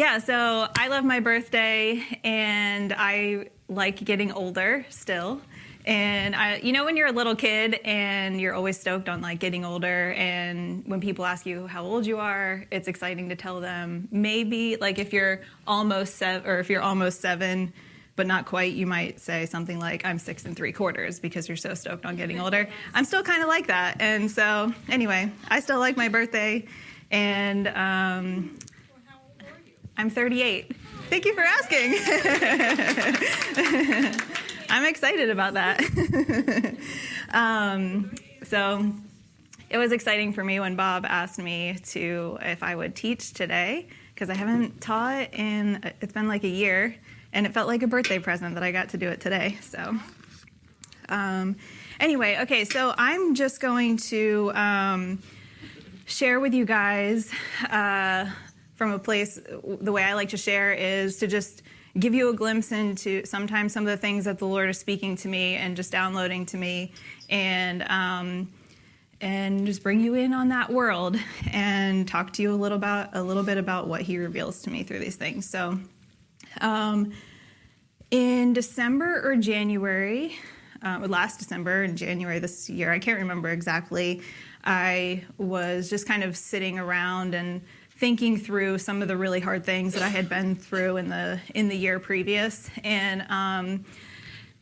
Yeah, so I love my birthday and I like getting older still. And I, you know, when you're a little kid and you're always stoked on like getting older, and when people ask you how old you are, it's exciting to tell them. Maybe like if you're almost seven, or if you're almost seven, but not quite, you might say something like, "I'm six and three quarters" because you're so stoked on getting older. I'm still kind of like that, and so anyway, I still like my birthday, and um, I'm 38. Thank you for asking. I'm excited about that. um, so it was exciting for me when Bob asked me to if I would teach today because I haven't taught in it's been like a year, and it felt like a birthday present that I got to do it today. So. Um, anyway, okay, so I'm just going to um, share with you guys uh, from a place, the way I like to share is to just give you a glimpse into sometimes some of the things that the Lord is speaking to me and just downloading to me, and um, and just bring you in on that world and talk to you a little about a little bit about what He reveals to me through these things. So, um, in December or January, uh, last December and January this year, I can't remember exactly. I was just kind of sitting around and thinking through some of the really hard things that I had been through in the in the year previous, and um,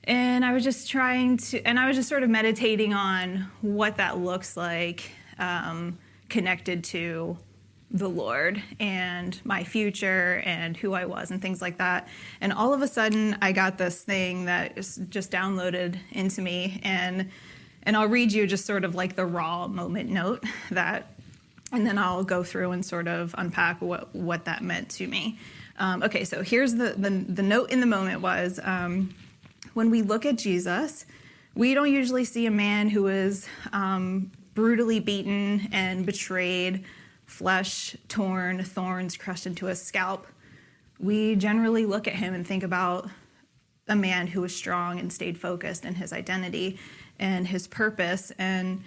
and I was just trying to, and I was just sort of meditating on what that looks like um, connected to the Lord and my future and who I was and things like that. And all of a sudden, I got this thing that just downloaded into me, and and I'll read you just sort of like the raw moment note that and then I'll go through and sort of unpack what, what that meant to me. Um, okay, so here's the, the, the, note in the moment was um, when we look at Jesus, we don't usually see a man who is um, brutally beaten and betrayed, flesh torn, thorns crushed into his scalp. We generally look at him and think about a man who was strong and stayed focused in his identity and his purpose and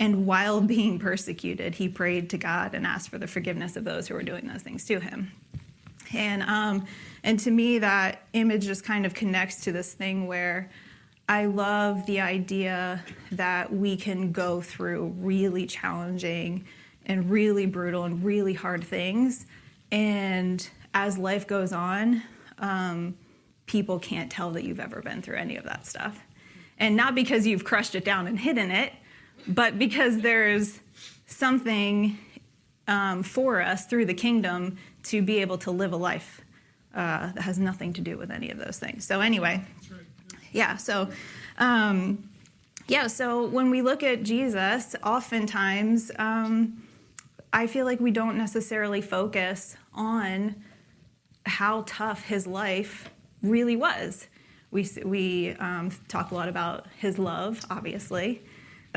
and while being persecuted, he prayed to God and asked for the forgiveness of those who were doing those things to him. And, um, and to me, that image just kind of connects to this thing where I love the idea that we can go through really challenging and really brutal and really hard things. And as life goes on, um, people can't tell that you've ever been through any of that stuff. And not because you've crushed it down and hidden it, but because there's something um, for us through the kingdom to be able to live a life uh, that has nothing to do with any of those things. So, anyway, yeah, so. Um, yeah, so when we look at Jesus, oftentimes um, I feel like we don't necessarily focus on how tough his life really was. We, we um, talk a lot about his love, obviously,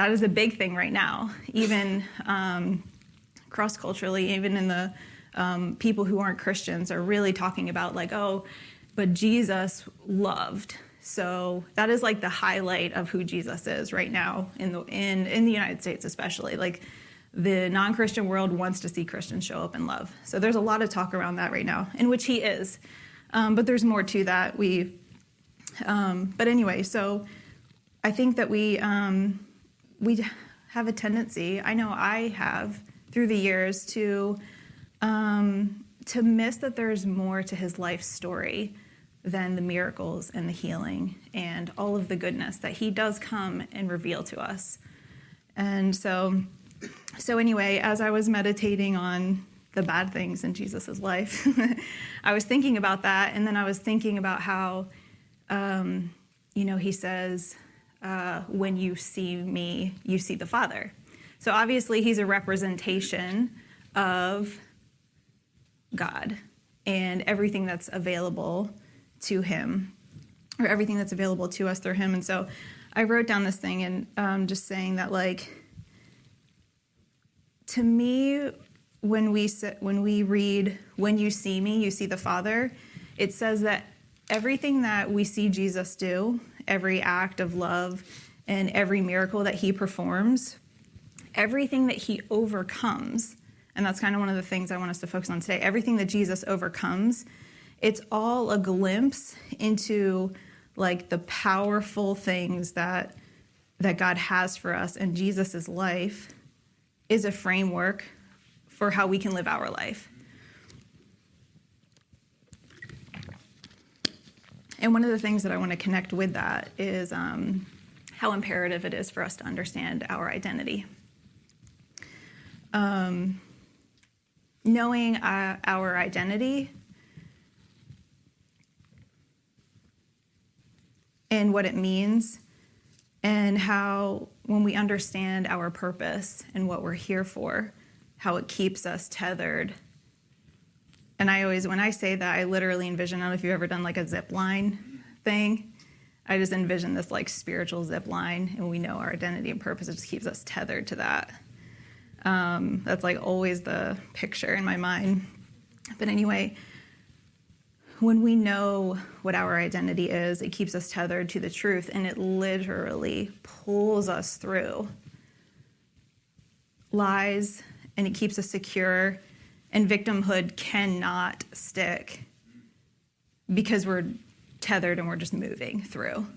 that is a big thing right now, even um, cross culturally, even in the um, people who aren't Christians are really talking about, like, oh, but Jesus loved. So that is like the highlight of who Jesus is right now in the in in the United States, especially. Like the non-Christian world wants to see Christians show up in love. So there's a lot of talk around that right now, in which he is. Um, but there's more to that. We, um, but anyway, so I think that we um, we have a tendency, I know I have through the years, to um, to miss that there's more to his life story than the miracles and the healing and all of the goodness that he does come and reveal to us. And so, so anyway, as I was meditating on the bad things in Jesus' life, I was thinking about that, and then I was thinking about how, um, you know, he says, uh, when you see me, you see the Father. So obviously, he's a representation of God and everything that's available to him, or everything that's available to us through him. And so I wrote down this thing and um, just saying that, like, to me, when we when we read "When you see me, you see the Father," it says that everything that we see Jesus do every act of love and every miracle that he performs, everything that he overcomes And that's kind of one of the things I want us to focus on today. Everything that Jesus overcomes, it's all a glimpse into like the powerful things that that God has for us and Jesus' life is a framework for how we can live our life. And one of the things that I want to connect with that is um, how imperative it is for us to understand our identity. Um, knowing uh, our identity and what it means, and how when we understand our purpose and what we're here for, how it keeps us tethered. And I always, when I say that, I literally envision, I don't know if you've ever done like a zip line thing. I just envision this like spiritual zip line, and we know our identity and purpose. It just keeps us tethered to that. Um, that's like always the picture in my mind. But anyway, when we know what our identity is, it keeps us tethered to the truth and it literally pulls us through lies and it keeps us secure. And victimhood cannot stick because we're tethered and we're just moving through.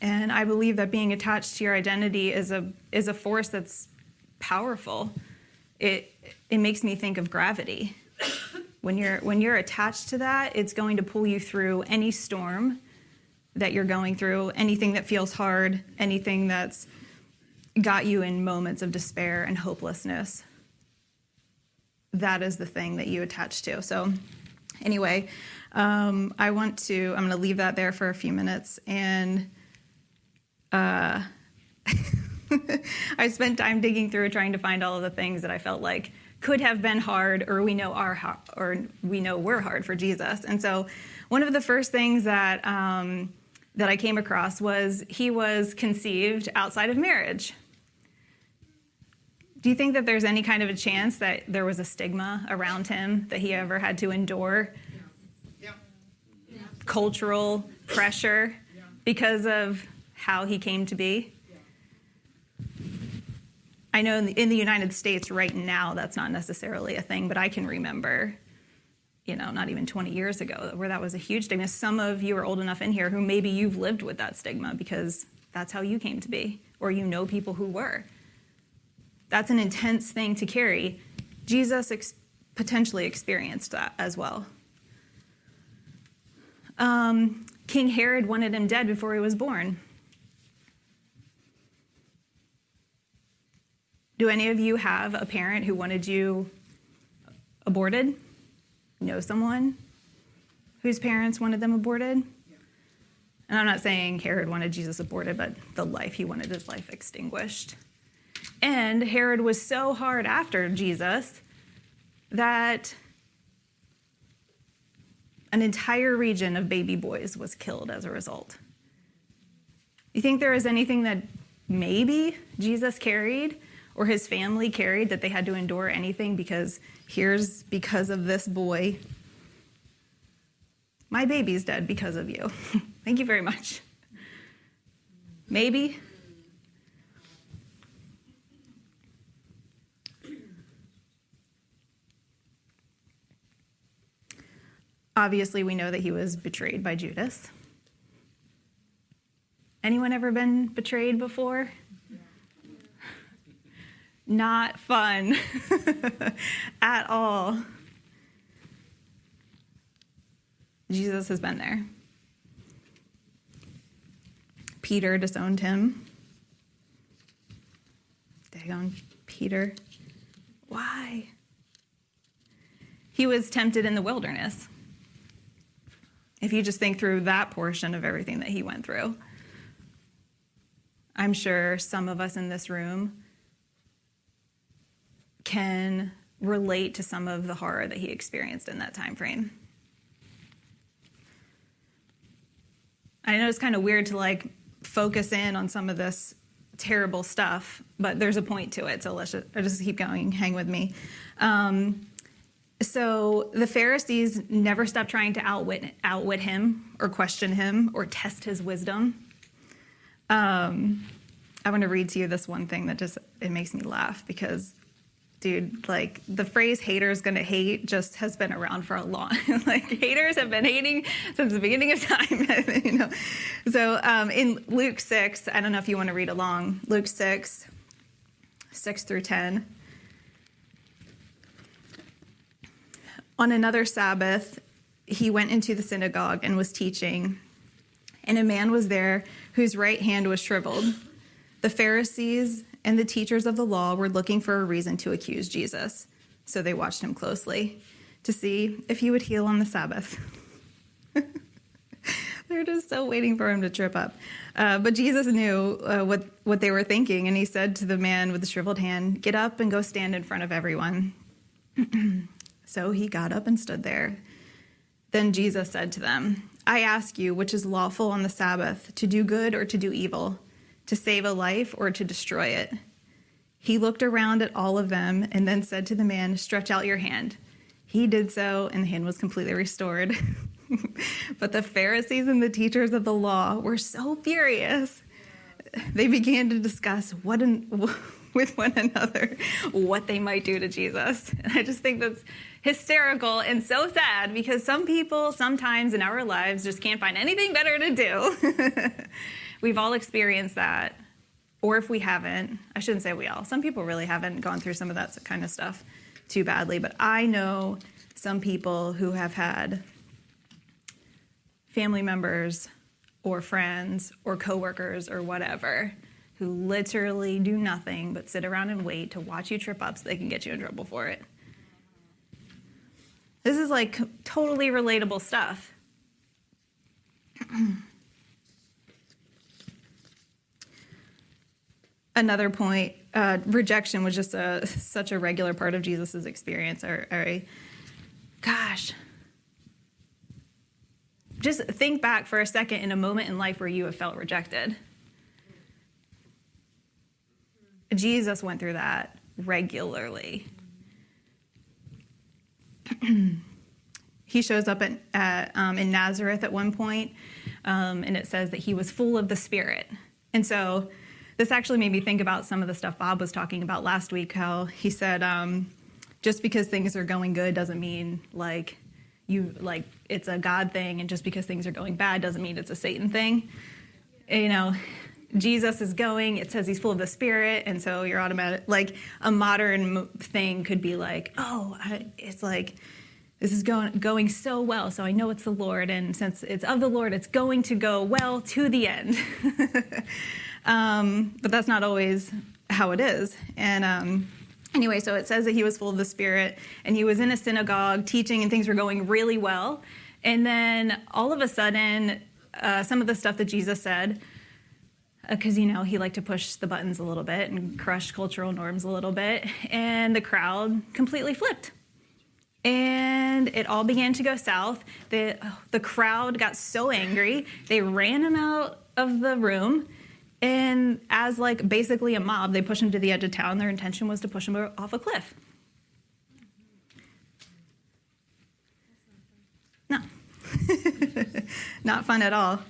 And I believe that being attached to your identity is a, is a force that's powerful. It, it makes me think of gravity. When you're, when you're attached to that, it's going to pull you through any storm that you're going through, anything that feels hard, anything that's got you in moments of despair and hopelessness. That is the thing that you attach to. So, anyway, um, I want to, I'm going to leave that there for a few minutes. And uh, I spent time digging through trying to find all of the things that I felt like could have been hard or we know are hard, or we know were hard for Jesus. And so one of the first things that um, that I came across was he was conceived outside of marriage. Do you think that there's any kind of a chance that there was a stigma around him that he ever had to endure yeah. Yeah. cultural pressure yeah. because of how he came to be? I know in the, in the, United States right now that's not necessarily a thing, but I can remember, you know, not even 20 years ago where that was a huge stigma. Some of you are old enough in here who maybe you've lived with that stigma because that's how you came to be, or you know people who were. That's an intense thing to carry. Jesus ex- potentially experienced that as well. Um, King Herod wanted him dead before he was born. Do any of you have a parent who wanted you aborted? Know someone whose parents wanted them aborted? And I'm not saying Herod wanted Jesus aborted, but the life he wanted his life extinguished. And Herod was so hard after Jesus that an entire region of baby boys was killed as a result. You think there is anything that maybe Jesus carried or his family carried that they had to endure anything because here's because of this boy. My baby's dead because of you. Thank you very much. Maybe. Obviously, we know that he was betrayed by Judas. Anyone ever been betrayed before? not fun at all. Jesus has been there. Peter disowned him. Dagon, Peter. Why? He was tempted in the wilderness. If you just think through that portion of everything that he went through, I'm sure some of us in this room can relate to some of the horror that he experienced in that time frame. I know it's kind of weird to like focus in on some of this terrible stuff, but there's a point to it. So let's just, just keep going. Hang with me. Um, so the Pharisees never stopped trying to outwit, outwit him or question him or test his wisdom. Um, I want to read to you this one thing that just it makes me laugh because dude, like the phrase haters gonna hate just has been around for a long like haters have been hating since the beginning of time. you know. So um, in Luke 6, I don't know if you want to read along, Luke 6, 6 through 10. On another Sabbath, he went into the synagogue and was teaching, and a man was there whose right hand was shriveled. The Pharisees and the teachers of the law were looking for a reason to accuse Jesus, so they watched him closely to see if he would heal on the Sabbath. They're just so waiting for him to trip up. Uh, but Jesus knew uh, what, what they were thinking, and he said to the man with the shriveled hand, Get up and go stand in front of everyone. so he got up and stood there. Then Jesus said to them, I ask you, which is lawful on the Sabbath, to do good or to do evil, to save a life or to destroy it? He looked around at all of them and then said to the man, Stretch out your hand. He did so, and the hand was completely restored. but the Pharisees and the teachers of the law were so furious. They began to discuss what in, with one another what they might do to Jesus. And I just think that's hysterical and so sad because some people sometimes in our lives just can't find anything better to do. We've all experienced that. Or if we haven't, I shouldn't say we all, some people really haven't gone through some of that kind of stuff too badly, but I know some people who have had family members or friends or coworkers or whatever who literally do nothing but sit around and wait to watch you trip up so they can get you in trouble for it. This is like totally relatable stuff. Another point, uh, rejection was just a, such a regular part of Jesus' experience. Or, or, gosh, just think back for a second in a moment in life where you have felt rejected. Jesus went through that regularly. he shows up at, at, um, in Nazareth at one point, um, and it says that he was full of the Spirit. And so this actually made me think about some of the stuff Bob was talking about last week, how he said, um, just because things are going good doesn't mean like you like it's a God thing, and just because things are going bad doesn't mean it's a Satan thing. You know, Jesus is going, it says he's full of the Spirit, and so you're automatic. Like a modern thing could be like, oh, I, it's like this is going going so well, so I know it's the Lord, and since it's of the Lord, it's going to go well to the end. um, but that's not always how it is, and. Um, Anyway, so it says that he was full of the Spirit and he was in a synagogue teaching and things were going really well. And then all of a sudden, uh, some of the stuff that Jesus said, because uh, you know he liked to push the buttons a little bit and crush cultural norms a little bit, and the crowd completely flipped, and it all began to go south. the The crowd got so angry they ran him out of the room, and as like basically a mob, they pushed him to the edge of town. Their intention was to push him off a cliff. No. Not fun at all.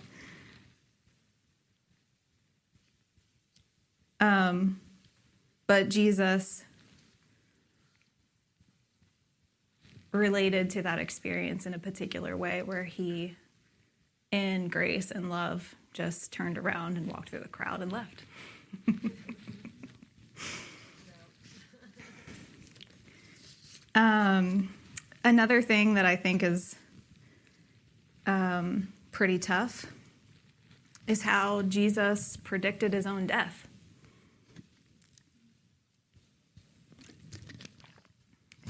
Um, but Jesus related to that experience in a particular way where he, in grace and love, just turned around and walked through the crowd and left. um, another thing that I think is um, pretty tough is how Jesus predicted his own death.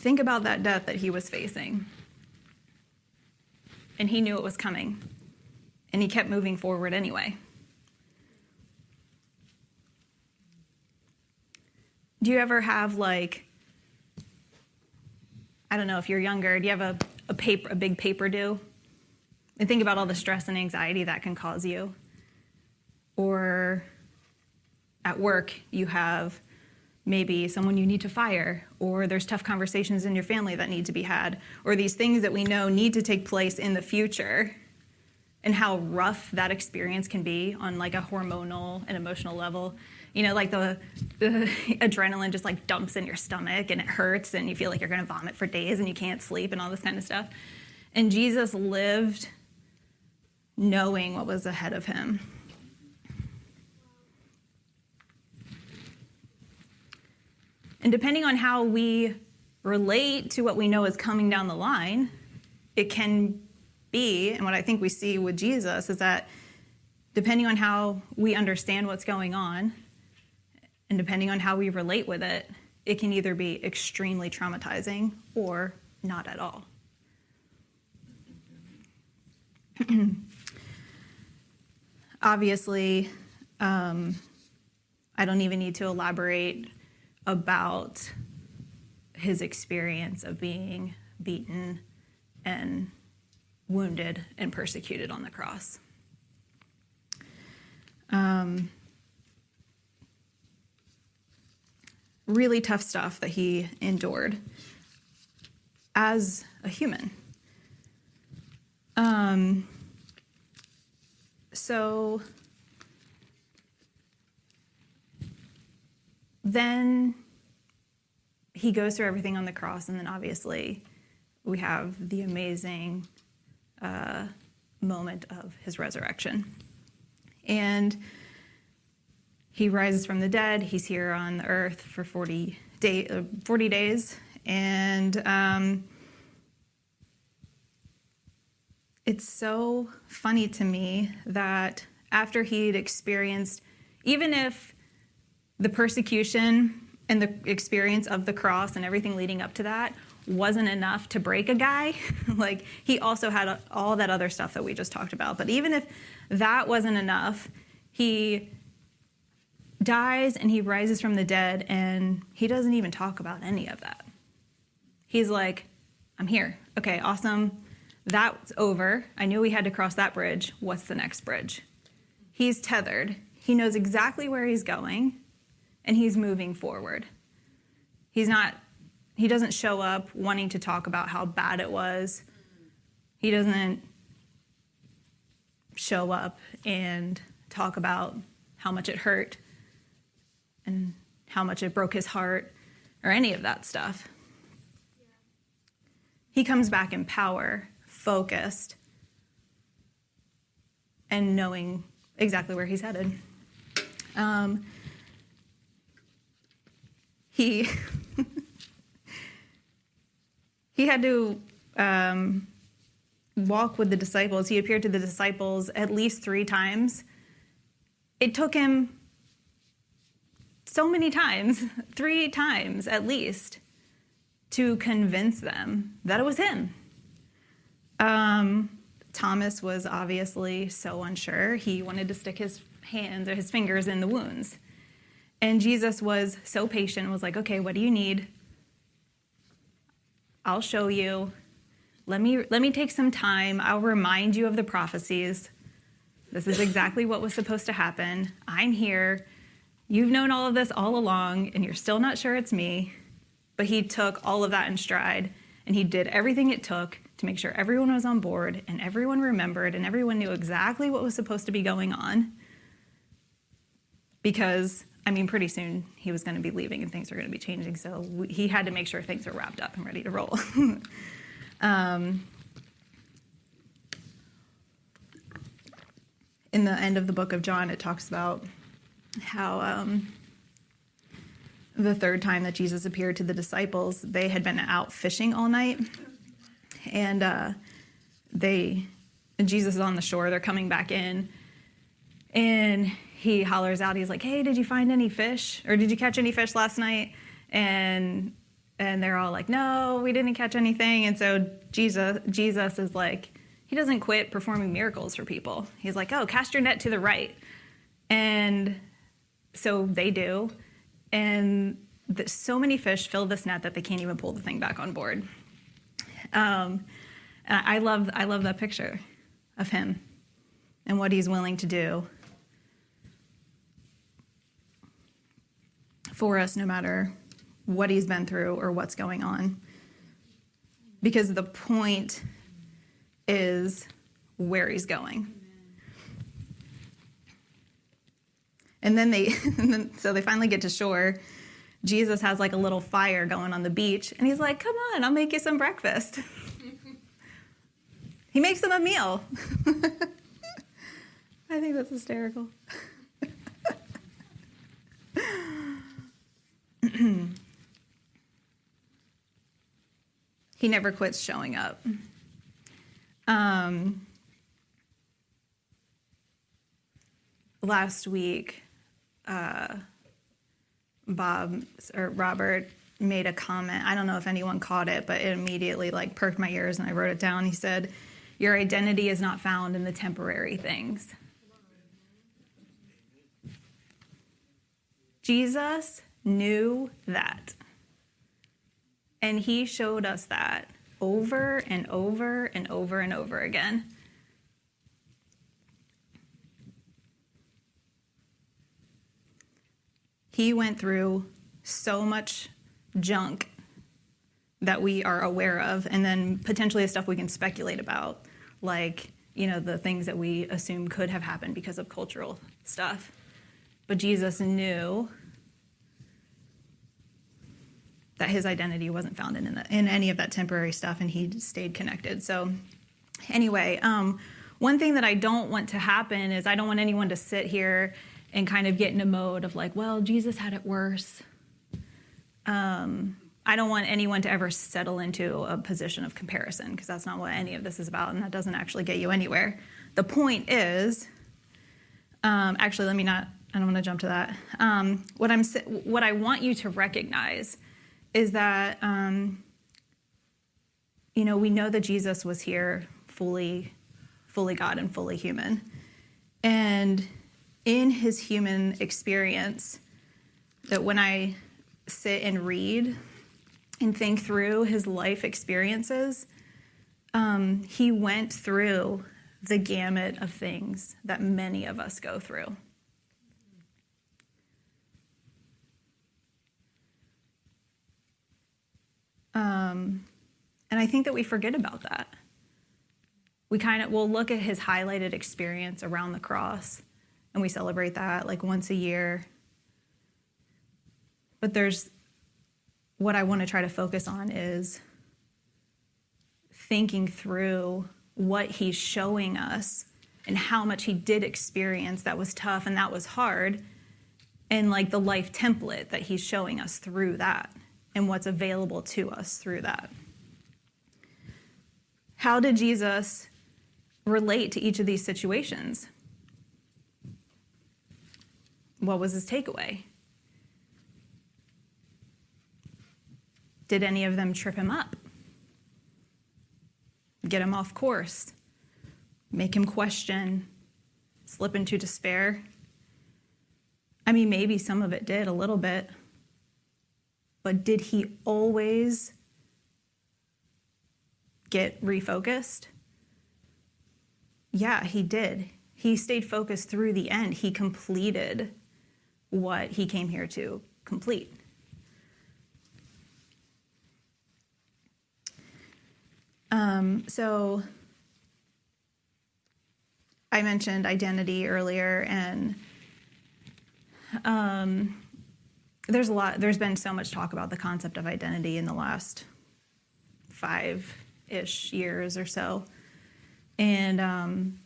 Think about that death that he was facing. And he knew it was coming and he kept moving forward anyway. Do you ever have like I don't know if you're younger, do you have a, a paper a big paper due? And think about all the stress and anxiety that can cause you. Or at work, you have maybe someone you need to fire, or there's tough conversations in your family that need to be had, or these things that we know need to take place in the future and how rough that experience can be on like a hormonal and emotional level you know, like the, the adrenaline just like dumps in your stomach and it hurts and you feel like you're gonna vomit for days and you can't sleep and all this kind of stuff. And Jesus lived knowing what was ahead of him. And depending on how we relate to what we know is coming down the line, it can be, and what I think we see with Jesus is that depending on how we understand what's going on, and depending on how we relate with it, it can either be extremely traumatizing or not at all. Obviously, um, I don't even need to elaborate about his experience of being beaten and wounded and persecuted on the cross. Um, really tough stuff that he endured as a human. Um, so then he goes through everything on the cross, and then obviously we have the amazing uh, moment of his resurrection. And he rises from the dead. He's here on the earth for 40, day, uh, 40 days. And um, it's so funny to me that after he'd experienced, even if the persecution and the experience of the cross and everything leading up to that wasn't enough to break a guy, like he also had all that other stuff that we just talked about. But even if that wasn't enough, he dies and he rises from the dead and he doesn't even talk about any of that. He's like, I'm here. Okay, awesome. That's over. I knew we had to cross that bridge. What's the next bridge? He's tethered. He knows exactly where he's going and he's moving forward. He's not, he doesn't show up wanting to talk about how bad it was. He doesn't show up and talk about how much it hurt and how much it broke his heart or any of that stuff. He comes back in power, focused, and knowing exactly where he's headed. Um, he he had to um, walk with the disciples. He appeared to the disciples at least three times. It took him so many times, three times at least, to convince them that it was him. Um, Thomas was obviously so unsure. He wanted to stick his hands or his fingers in the wounds. And Jesus was so patient, was like, okay, what do you need? I'll show you. Let me, let me take some time. I'll remind you of the prophecies. This is exactly what was supposed to happen. I'm here. You've known all of this all along, and you're still not sure it's me. But he took all of that in stride, and he did everything it took to make sure everyone was on board, and everyone remembered, and everyone knew exactly what was supposed to be going on. Because I mean, pretty soon he was going to be leaving and things were going to be changing. So we, he had to make sure things were wrapped up and ready to roll. um, in the end of the book of John, it talks about how um, the third time that Jesus appeared to the disciples, they had been out fishing all night. And uh, they, Jesus is on the shore, they're coming back in. And he hollers out, he's like, Hey, did you find any fish? Or did you catch any fish last night? And and they're all like, No, we didn't catch anything. And so Jesus Jesus is like, he doesn't quit performing miracles for people. He's like, Oh, cast your net to the right. And so they do. And the, so many fish fill this net that they can't even pull the thing back on board. Um, I love I love that picture of him and what he's willing to do for us no matter what he's been through or what's going on. Because the point is where he's going. And then they, and then, so they finally get to shore. Jesus has like a little fire going on the beach, and he's like, "Come on, I'll make you some breakfast." he makes them a meal. I think that's hysterical. he never quits showing up. Um, last week, uh, Bob or Robert made a comment. I don't know if anyone caught it, but it immediately like perked my ears, and I wrote it down. He said, "Your identity is not found in the temporary things." Jesus knew that. And he showed us that over and over and over and over again. He went through so much junk that we are aware of, and then potentially the stuff we can speculate about, like, you know, the things that we assume could have happened because of cultural stuff. But Jesus knew that his identity wasn't found in, the, in any of that temporary stuff and he stayed connected. So, anyway, um, one thing that I don't want to happen is I don't want anyone to sit here and kind of get in a mode of like, well, Jesus had it worse. Um, I don't want anyone to ever settle into a position of comparison because that's not what any of this is about and that doesn't actually get you anywhere. The point is, um, actually, let me not. I don't want to jump to that. Um, what I'm what I want you to recognize is that, um, you know, we know that Jesus was here fully, fully God and fully human. And in his human experience, that when I sit and read and think through his life experiences, um, he went through the gamut of things that many of us go through. Um, and I think that we forget about that. We kind of will look at his highlighted experience around the cross and we celebrate that like once a year. But there's what I want to try to focus on is thinking through what he's showing us and how much he did experience that was tough and that was hard and like the life template that he's showing us through that and what's available to us through that. How did Jesus relate to each of these situations? What was his takeaway? Did any of them trip him up? Get him off course? Make him question? Slip into despair? I mean, maybe some of it did a little bit. But did he always get refocused? Yeah, he did. He stayed focused through the end. He completed what he came here to complete. Um, so I mentioned identity earlier, and um, there's a lot there's been so much talk about the concept of identity in the last five ish years or so. And um,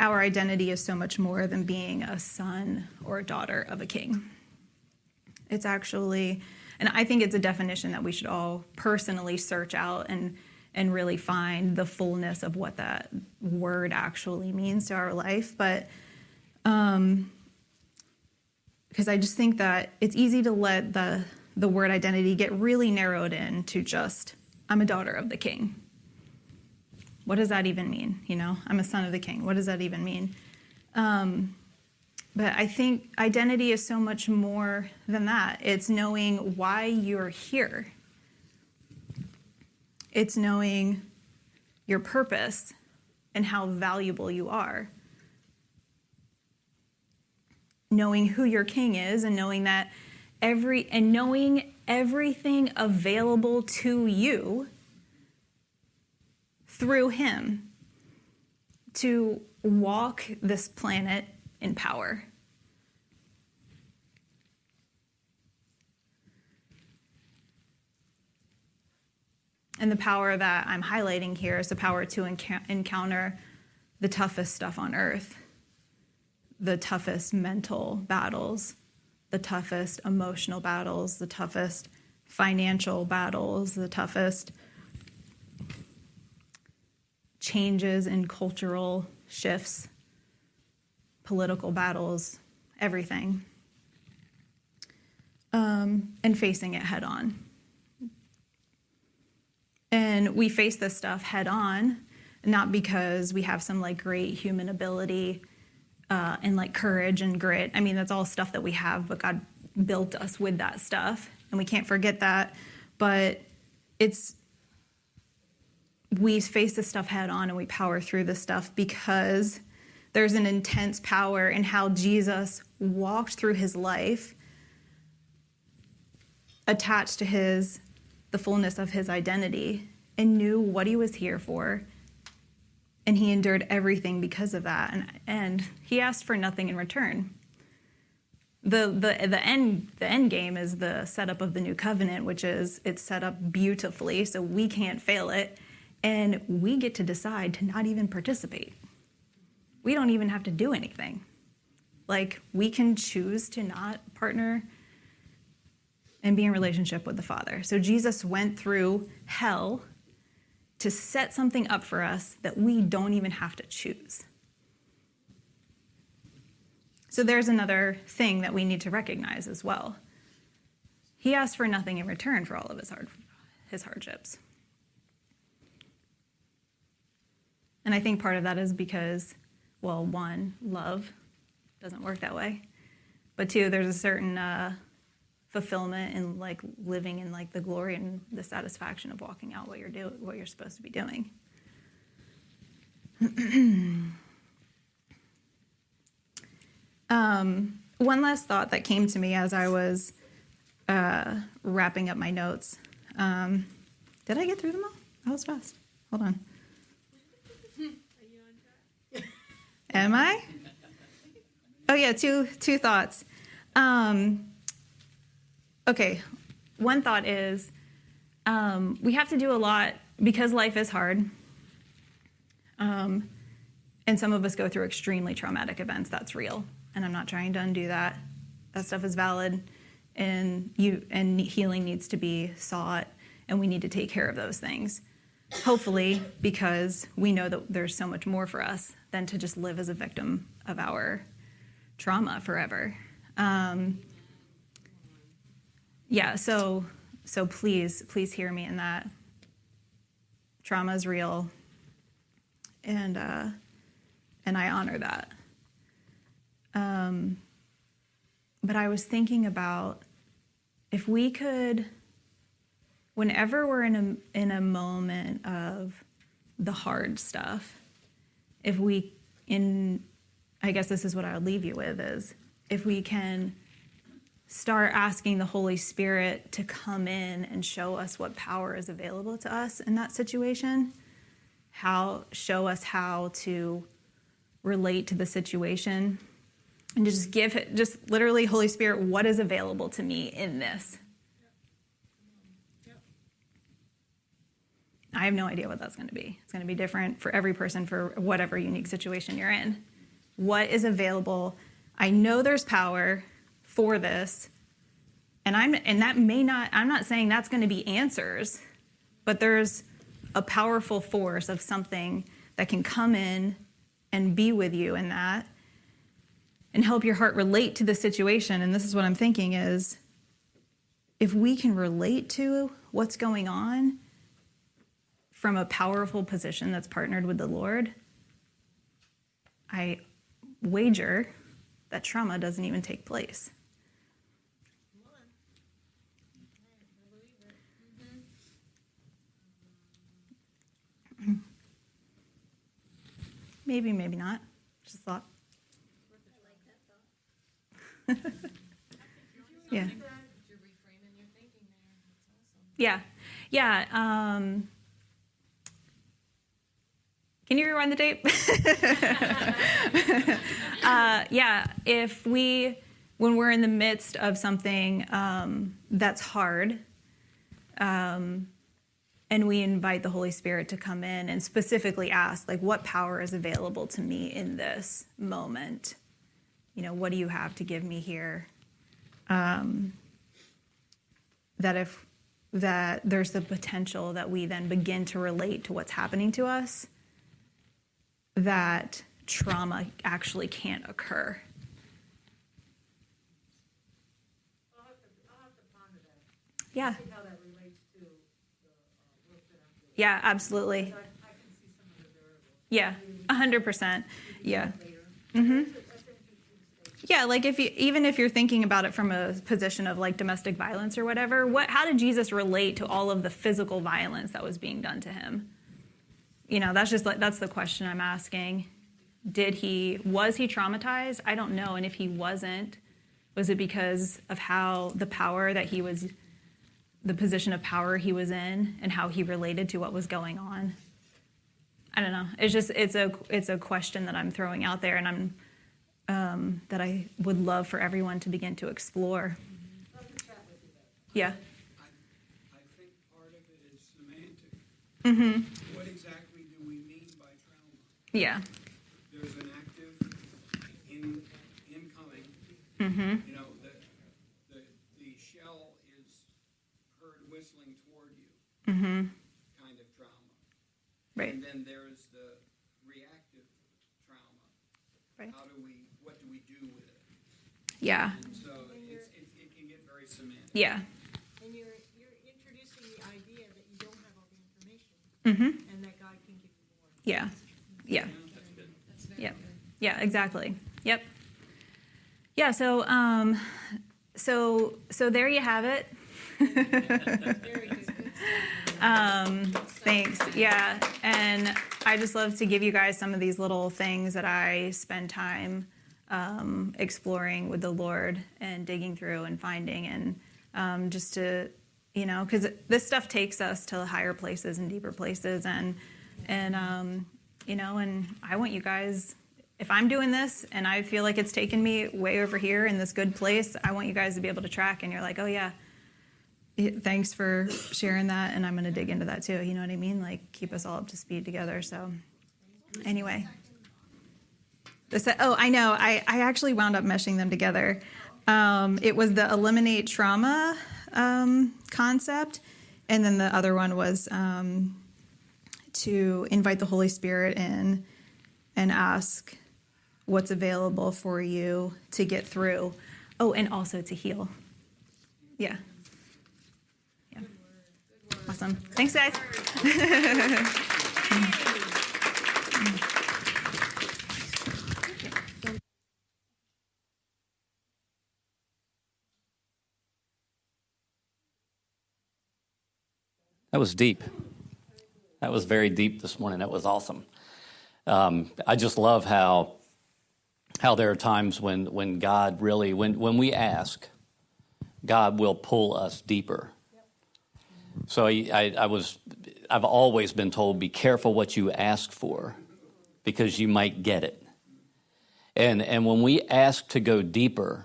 our identity is so much more than being a son or a daughter of a king. It's actually and i think it's a definition that we should all personally search out and and really find the fullness of what that word actually means to our life. But um, because I just think that it's easy to let the the word identity get really narrowed in to just I'm a daughter of the king. What does that even mean? You know, I'm a son of the king. What does that even mean? Um, but I think identity is so much more than that. It's knowing why you're here. It's knowing your purpose and how valuable you are knowing who your king is and knowing that every and knowing everything available to you through him to walk this planet in power. And the power that I'm highlighting here is the power to encounter the toughest stuff on earth, the toughest mental battles, the toughest emotional battles, the toughest financial battles, the toughest changes in cultural shifts, political battles, everything, um, and facing it head on. And we face this stuff head on, not because we have some like great human ability uh, and like courage and grit. I mean, that's all stuff that we have, but God built us with that stuff, and we can't forget that. But it's we face this stuff head on and we power through this stuff because there's an intense power in how Jesus walked through his life attached to his the fullness of his identity and knew what he was here for. And he endured everything because of that. And, and he asked for nothing in return. The, the, the, end, the end game is the setup of the new covenant, which is it's set up beautifully, so we can't fail it. And we get to decide to not even participate. We don't even have to do anything. Like, we can choose to not partner and be in relationship with the Father. So Jesus went through hell to set something up for us that we don't even have to choose. So there's another thing that we need to recognize as well. He asked for nothing in return for all of his hard his hardships. And I think part of that is because well, one, love doesn't work that way. But two, there's a certain uh, fulfillment and like living in like the glory and the satisfaction of walking out what you're doing what you're supposed to be doing. Um, one last thought that came to me as i was uh, wrapping up my notes. Um, did i get through them all? That was fast. Hold on. Am i? Oh yeah two two thoughts. Um, okay, one thought is um, we have to do a lot because life is hard. Um, and some of us go through extremely traumatic events. That's real. And I'm not trying to undo that. That stuff is valid. And you and healing needs to be sought, and we need to take care of those things. Hopefully, because we know that there's so much more for us than to just live as a victim of our trauma forever. Um, yeah, so so please, please hear me in that. Trauma is real, and uh, and I honor that. Um, but I was thinking about if we could, whenever we're in a in a moment of the hard stuff, if we in, I guess this is what I would leave you with is if we can start asking the Holy Spirit to come in and show us what power is available to us in that situation, how show us how to relate to the situation and just give just literally Holy Spirit what is available to me in this. I have no idea what that's going to be. It's going to be different for every person for whatever unique situation you're in. What is available? I know there's power for this. And I'm and that may not I'm not saying that's going to be answers, but there's a powerful force of something that can come in and be with you in that and help your heart relate to the situation and this is what I'm thinking is if we can relate to what's going on from a powerful position that's partnered with the Lord, I wager that trauma doesn't even take place. Maybe, maybe not. Just thought. yeah. Yeah. Yeah. Um, Can you rewind the tape? uh, yeah, if we, when we're in the midst of something um, that's hard, um, and we invite the Holy Spirit to come in and specifically ask, like, what power is available to me in this moment? You know, what do you have to give me here? Um, that if that there's the potential that we then begin to relate to what's happening to us, that trauma actually can't occur. Yeah. Yeah, absolutely. Yeah, 100%. Yeah. Mm-hmm. Yeah, like if you even if you're thinking about it from a position of like domestic violence or whatever, what how did Jesus relate to all of the physical violence that was being done to him? You know, that's just like that's the question I'm asking. Did he was he traumatized? I don't know, and if he wasn't, was it because of how the power that he was the position of power he was in and how he related to what was going on? I don't know. It's just it's a it's a question that I'm throwing out there and I'm um, that I would love for everyone to begin to explore. Yeah. I, I think part of it is semantic. Mm-hmm. What exactly do we mean by trauma? Yeah. There's an active in, incoming. Mm-hmm. You know, the, the, the shell is heard whistling toward you. Mm-hmm. Kind of trauma. Right. And then there's the reactive trauma. Right. How do we what do we do with it? yeah. And So it's, it, it can get very semantic. Yeah. And you're, you're introducing the idea that you don't have all the information Mm-hmm. and that God can give you more. Yeah. Yeah. Yep. Yeah, exactly. Yep. Yeah, so um so so there you have it. Um, thanks. Yeah, and I just love to give you guys some of these little things that I spend time um, exploring with the Lord and digging through and finding, and um, just to, you know, because this stuff takes us to higher places and deeper places, and and um, you know, and I want you guys. If I'm doing this and I feel like it's taken me way over here in this good place, I want you guys to be able to track and you're like, oh yeah, thanks for sharing that and i'm going to dig into that too you know what i mean? Like keep us all up to speed together so. Anyway. Oh i know I, I actually wound up meshing them together. Um, it was the eliminate trauma um, concept and then the other one was um, to invite the holy spirit in and ask what's available for you to get through. Oh and also to heal. Yeah Awesome. Thanks, guys. That was deep. That was very deep this morning. That was awesome. Um, I just love how how there are times when when God really when when we ask, God will pull us deeper so I, I, was, I've always been told, be careful what you ask for, because you might get it. And and when we ask to go deeper,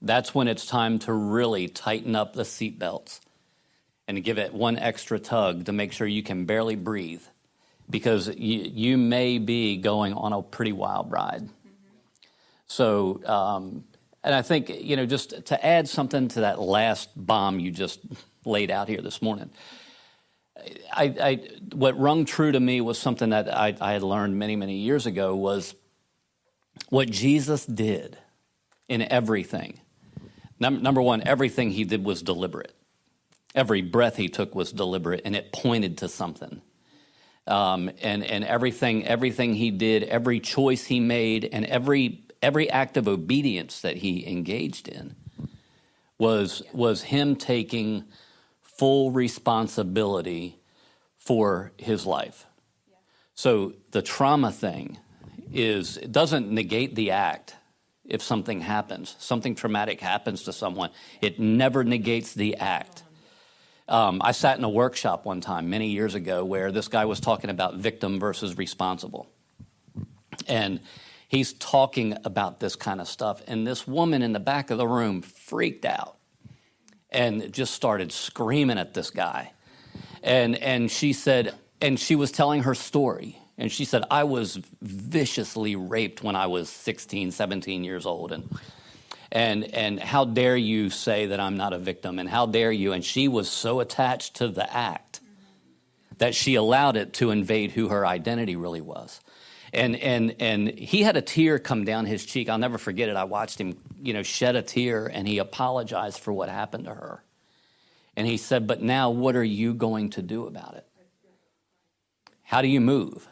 that's when it's time to really tighten up the seatbelts and give it one extra tug to make sure you can barely breathe, because you you may be going on a pretty wild ride. Mm-hmm. So. Um, and I think, you know, just to add something to that last bomb you just laid out here this morning. I, I, what rung true to me was something that I, I had learned many, many years ago was what Jesus did in everything. Num- number one, everything he did was deliberate. Every breath he took was deliberate, and it pointed to something. Um, and and everything everything he did, every choice he made, and every every act of obedience that he engaged in was was him taking full responsibility for his life. So the trauma thing is it doesn't negate the act if something happens. Something traumatic happens to someone. It never negates the act. um, I sat in a workshop one time many years ago where this guy was talking about victim versus responsible. And he's talking about this kind of stuff. And this woman in the back of the room freaked out and just started screaming at this guy. And, and she said, and she was telling her story. And she said, I was viciously raped when I was 16, 17 years old. And and and how dare you say that I'm not a victim and how dare you and she was so attached to the act that she allowed it to invade who her identity really was and and and he had a tear come down his cheek I'll never forget it I watched him you know shed a tear and he apologized for what happened to her and he said but now what are you going to do about it how do you move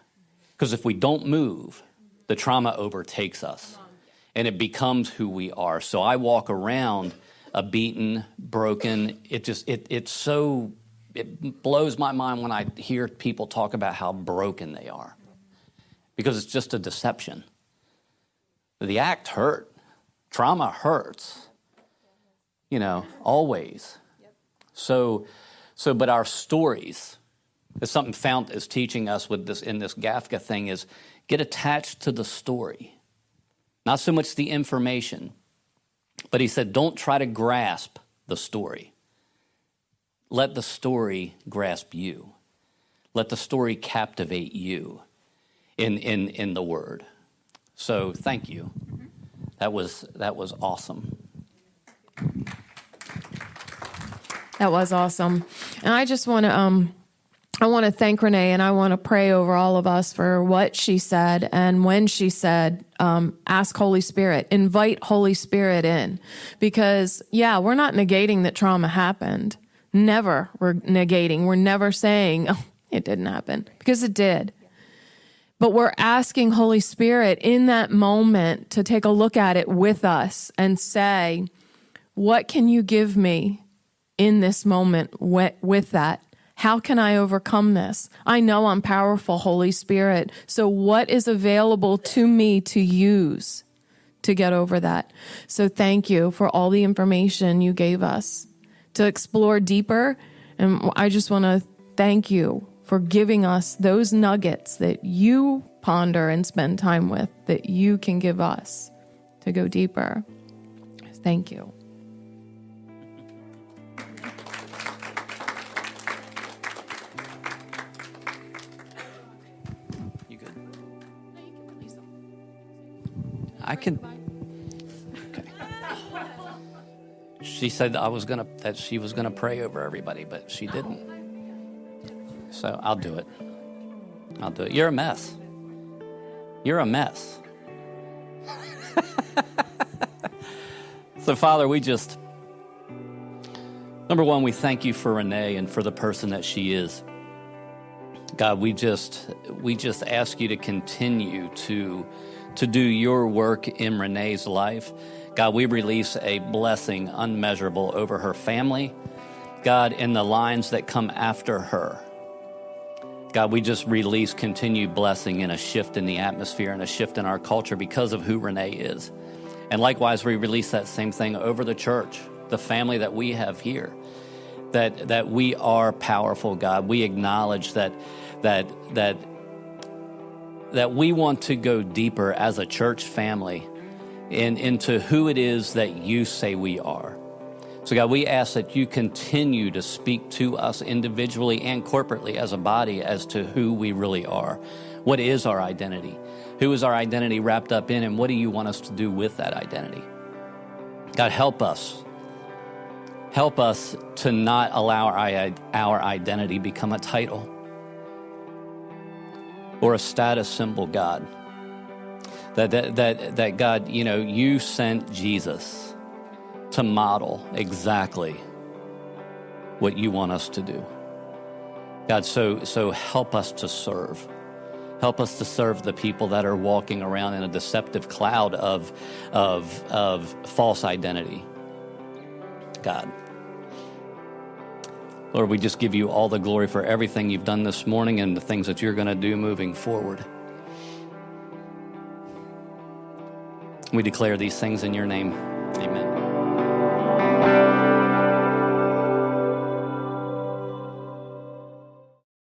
because if we don't move the trauma overtakes us and it becomes who we are. So I walk around a beaten, broken. It just it it's so it blows my mind when I hear people talk about how broken they are. Because it's just a deception. The act hurt. Trauma hurts. You know, always. So so but our stories is something Fount is teaching us with this in this GAFCA thing is get attached to the story not so much the information, but he said, don't try to grasp the story. Let the story grasp you. Let the story captivate you in, in, in the word. So thank you. That was, that was awesome. That was awesome. And I just want to um, I want to thank Renee and I want to pray over all of us for what she said and when she said, um, ask Holy Spirit, invite Holy Spirit in. Because, yeah, we're not negating that trauma happened. Never we're negating. We're never saying, oh, it didn't happen because it did. But we're asking Holy Spirit in that moment to take a look at it with us and say, what can you give me in this moment with that? How can I overcome this? I know I'm powerful, Holy Spirit. So, what is available to me to use to get over that? So, thank you for all the information you gave us to explore deeper. And I just want to thank you for giving us those nuggets that you ponder and spend time with that you can give us to go deeper. Thank you. You good? I can. Okay. She said that I was gonna that she was gonna pray over everybody, but she didn't. So I'll do it. I'll do it. You're a mess. You're a mess. so, Father, we just number one, we thank you for Renee and for the person that she is. God, we just we just ask you to continue to to do your work in Renee's life. God, we release a blessing unmeasurable over her family. God, in the lines that come after her. God, we just release continued blessing and a shift in the atmosphere and a shift in our culture because of who Renee is. And likewise, we release that same thing over the church, the family that we have here. That, that we are powerful, God. We acknowledge that, that, that that we want to go deeper as a church family in, into who it is that you say we are. So, God, we ask that you continue to speak to us individually and corporately as a body as to who we really are. What is our identity? Who is our identity wrapped up in, and what do you want us to do with that identity? God, help us. Help us to not allow our, identity become a title or a status symbol, God. That, that, that, that God, you know, you sent Jesus to model exactly what you want us to do. God, so, so help us to serve. Help us to serve the people that are walking around in a deceptive cloud of, of, of false identity. God. Lord, we just give you all the glory for everything you've done this morning and the things that you're going to do moving forward. We declare these things in your name. Amen.